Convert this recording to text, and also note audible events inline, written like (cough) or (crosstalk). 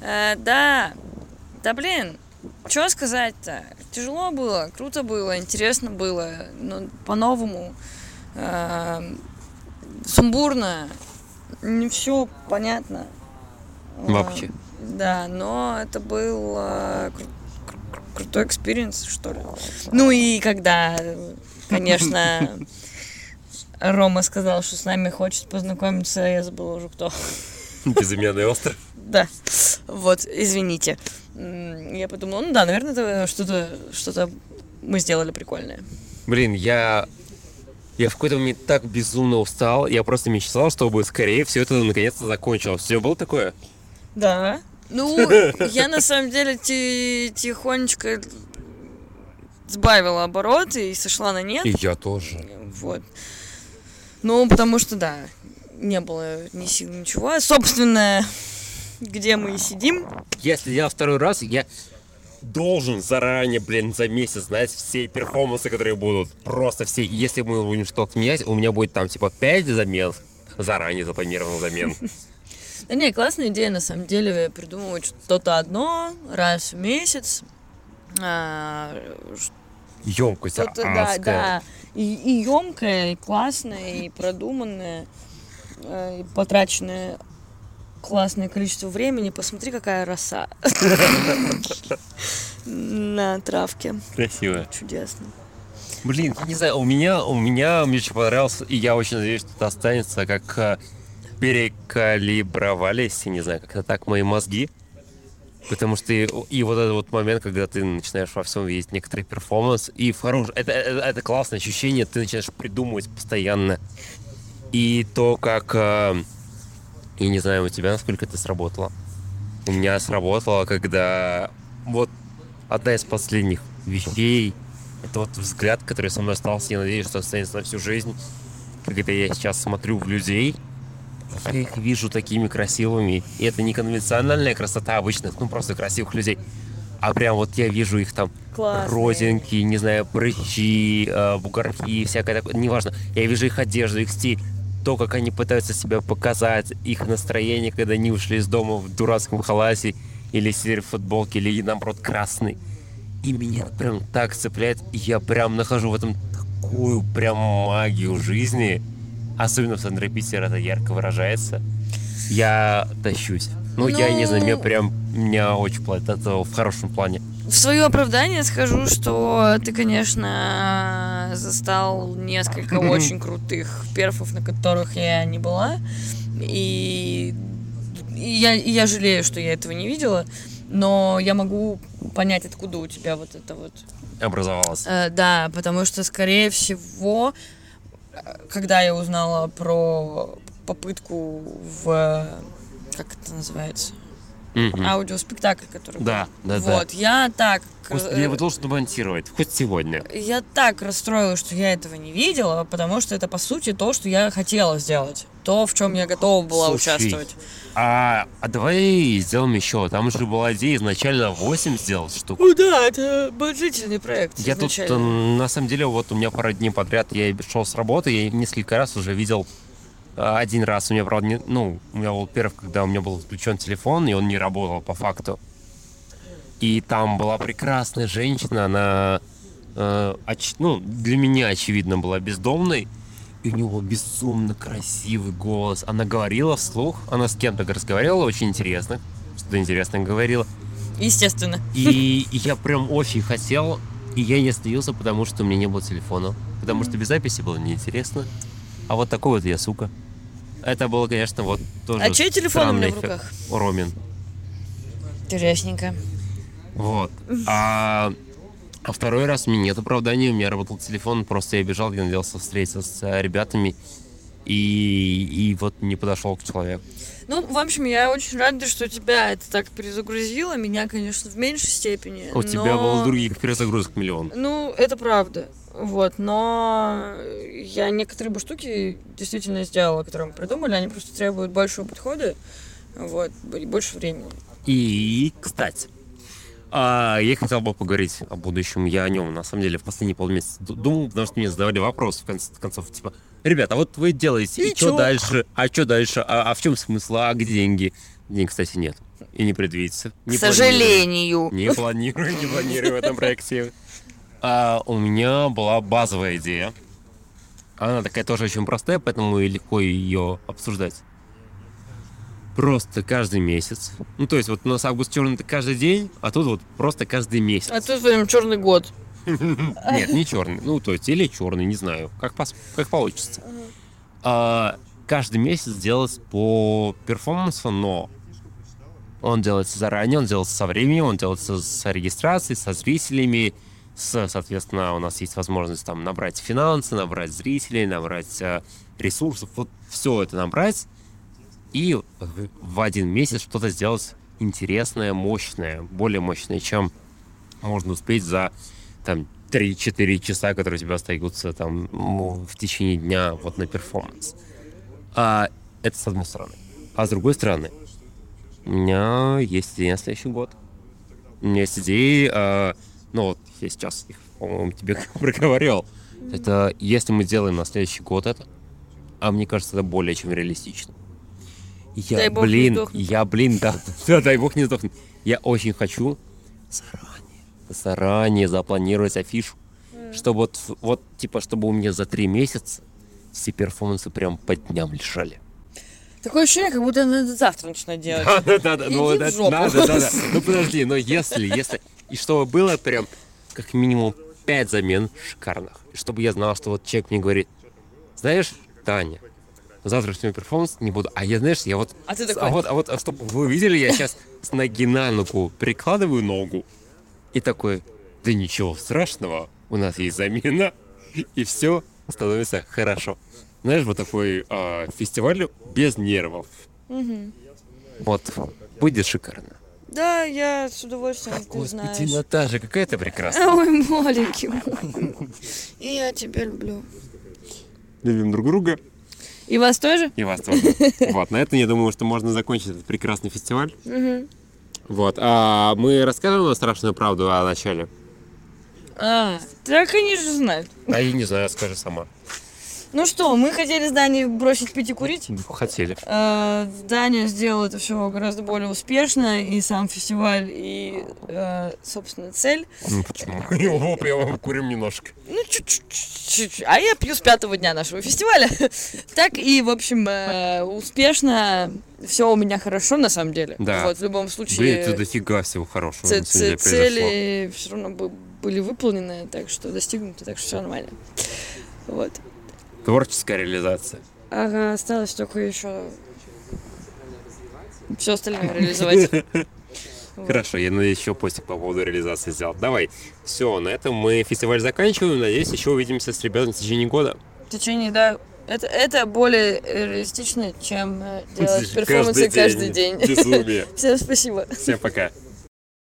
Э, да, да блин, что сказать-то? Тяжело было, круто было, интересно было, но по-новому, э, сумбурно, не все понятно. Вообще. Э, да, но это был э, кру- кру- крутой experience, что ли. Ну и когда, конечно, Рома сказал, что с нами хочет познакомиться, я забыла уже кто. Безымянный остров. Да, вот, извините. Я подумала, ну да, наверное, это что-то что мы сделали прикольное. Блин, я... Я в какой-то момент так безумно устал, я просто мечтал, чтобы скорее все это наконец-то закончилось. Все было такое? Да. Ну, (laughs) я на самом деле ти- тихонечко сбавила обороты и сошла на нет. И я тоже. Вот. Ну, потому что, да, не было ни сил, ничего. Собственно, где мы и сидим. Если я второй раз, я должен заранее, блин, за месяц знать все перформансы, которые будут. Просто все. Если мы будем что-то менять, у меня будет там типа 5 замен. Заранее запланированных замен. Да не, классная идея, на самом деле, придумывать что-то одно раз в месяц. А, Емкость да, адская. да. И, и емкое, и классное, и продуманное, э, и потраченное классное количество времени. Посмотри, какая роса на травке. Красиво. Чудесно. Блин, я не знаю, у меня, у меня мне очень понравился, и я очень надеюсь, что это останется, как э, перекалибровались, я не знаю, как-то так мои мозги. Потому что и, и вот этот вот момент, когда ты начинаешь во всем видеть некоторый перформанс, и в хорош- это, это, это классное ощущение, ты начинаешь придумывать постоянно. И то, как, я не знаю, у тебя насколько это сработало. У меня сработало, когда вот одна из последних вещей, это вот взгляд, который со мной остался, я надеюсь, что останется на всю жизнь. Когда я сейчас смотрю в людей, я их вижу такими красивыми. И это не конвенциональная красота обычных, ну просто красивых людей. А прям вот я вижу их там Классные. розинки, не знаю, прыщи, э, бугорки, всякое такое. Неважно. Я вижу их одежду, их стиль. То, как они пытаются себя показать, их настроение, когда они ушли из дома в дурацком халате или серой футболке, или наоборот красный. И меня прям так цепляет. и Я прям нахожу в этом такую прям магию жизни. Особенно в центре Питера это ярко выражается. Я тащусь. Ну, я не знаю, меня Ну- прям, меня очень платит от этого в хорошем плане. В свое оправдание скажу, что ты, конечно, застал несколько очень крутых перфов, на которых я не была. И, я, я жалею, что я этого не видела. Но я могу понять, откуда у тебя вот это вот Образовалось. Э, да, потому что, скорее всего, э, когда я узнала про попытку в... Как это называется? Мгм. Аудиоспектакль, который... Да, был. да, да. Вот, я так... Э, я его должен монтировать, хоть сегодня. я так расстроилась, что я этого не видела, потому что это, по сути, то, что я хотела сделать. То, в чем я готова была Слушай, участвовать. А, а давай сделаем еще. Там же была идея изначально 8 сделать штук. Ну да, это бюджетный проект Я тут, изначально. э, на самом деле, вот у меня пару дней подряд я шел с работы, я несколько раз уже видел э, один раз у меня, правда, не, ну, у меня был первый, когда у меня был включен телефон, и он не работал по факту. И там была прекрасная женщина, она, э, оч- ну, для меня, очевидно, была бездомной, и у был безумно красивый голос. Она говорила вслух, она с кем-то разговаривала, очень интересно, что-то интересное говорила. Естественно. И (laughs) я прям очень хотел, и я не остановился, потому что у меня не было телефона. Потому что без записи было неинтересно. А вот такой вот я, сука. Это было, конечно, вот тоже А чей телефон у меня в руках? Ромин. Интересненько. Вот. А, а второй раз у меня нет оправдания, у меня работал телефон, просто я бежал, я надеялся встретиться с э, ребятами, и, и вот не подошел к человеку. Ну, в общем, я очень рада, что тебя это так перезагрузило. Меня, конечно, в меньшей степени. У тебя но- было других перезагрузок миллион. Ну, это правда. Вот, но я некоторые бы штуки действительно сделала, которые мы придумали, они просто требуют большего подхода, вот, и больше времени. И, кстати, а, я хотел бы поговорить о будущем. Я о нем, на самом деле, в последние полмесяца ду- думал, потому что мне задавали вопрос, в конце концов, типа, ребята, а вот вы делаете, и, И что чё?» дальше? А что дальше? А, а в чем смысл? А где деньги? Дней, кстати, нет. И не предвидится. К сожалению. Не планирую, не планирую в этом проекте. А у меня была базовая идея. Она такая тоже очень простая, поэтому легко ее обсуждать. Просто каждый месяц. Ну, то есть вот у нас август черный это каждый день, а тут вот просто каждый месяц. А тут прям черный год. (laughs) Нет, не черный. Ну, то есть, или черный, не знаю. Как, пос- как получится. А, каждый месяц делать по перформансу, но он делается заранее, он делается со временем, он делается с регистрацией, со зрителями, соответственно, у нас есть возможность там набрать финансы, набрать зрителей, набрать э, ресурсов, вот все это набрать и в- один месяц что-то сделать интересное, мощное, более мощное, чем можно успеть за там 3-4 часа, которые у тебя остаются там ну, в течение дня вот на перформанс. А это с одной стороны. А с другой стороны, у меня есть идеи на следующий год. У меня есть идеи, а, ну вот я сейчас их, по-моему, тебе (laughs) проговорил. Это если мы делаем на следующий год это, а мне кажется, это более чем реалистично. Я, Дай бог не блин, сдохнуть. я, блин, да, (laughs) да, дай бог не сдохнуть. Я очень хочу заранее, заранее запланировать афишу, чтобы вот, вот, типа, чтобы у меня за три месяца все перформансы прям по дням лежали. Такое ощущение, как будто надо завтра начинать делать. Да, да, да, ну это надо, да, да. (laughs) Ну подожди, но если, если, и чтобы было прям как минимум пять замен шикарных, И чтобы я знал, что вот человек мне говорит, знаешь, Таня, завтрашний перформанс не буду, а я, знаешь, я вот, А ты а такой, вот, а вот, а чтобы вы видели, я сейчас с ноги на ногу прикладываю ногу и такой, да ничего страшного, у нас есть замена, и все становится хорошо. Знаешь, вот такой а, фестиваль без нервов. Вот, будет шикарно. да, я с удовольствием, ты Господи, знаешь. Наташа, какая ты прекрасная. Ой, маленький мой. И я тебя люблю. Любим друг друга. И вас тоже? И вас тоже. (laughs) Вот, на этом я думаю, что можно закончить этот прекрасный фестиваль. Вот, а мы расскажем вам страшную правду о начале? А, так они же знают. А я не знаю, скажи сама. Ну что, мы хотели с Даней бросить пить и курить. Хотели. Э, Даня сделал это все гораздо более успешно, и сам фестиваль, и, э, собственно, цель. Ну почему? (laughs) Его прямо курим немножко. Ну, чуть-чуть. А я пью с пятого дня нашего фестиваля. (laughs) Так и, в общем, э, успешно. Все у меня хорошо, на самом деле. Да. Вот, в любом Блин, случае, тут дофига всего хорошего ц- ц- цели все равно бы- были выполнены, так что достигнуты, так что все нормально. Вот. Творческая реализация. Ага, осталось только еще все остальное (laughs) реализовать. (laughs) Хорошо, я надеюсь, еще постик по поводу реализации сделал. Давай. Все, на этом мы фестиваль заканчиваем. Надеюсь, еще увидимся с ребятами в течение года. В течение, да, это, это более реалистично, чем э, (laughs) делать перформансы каждый день. Всем спасибо. Всем пока.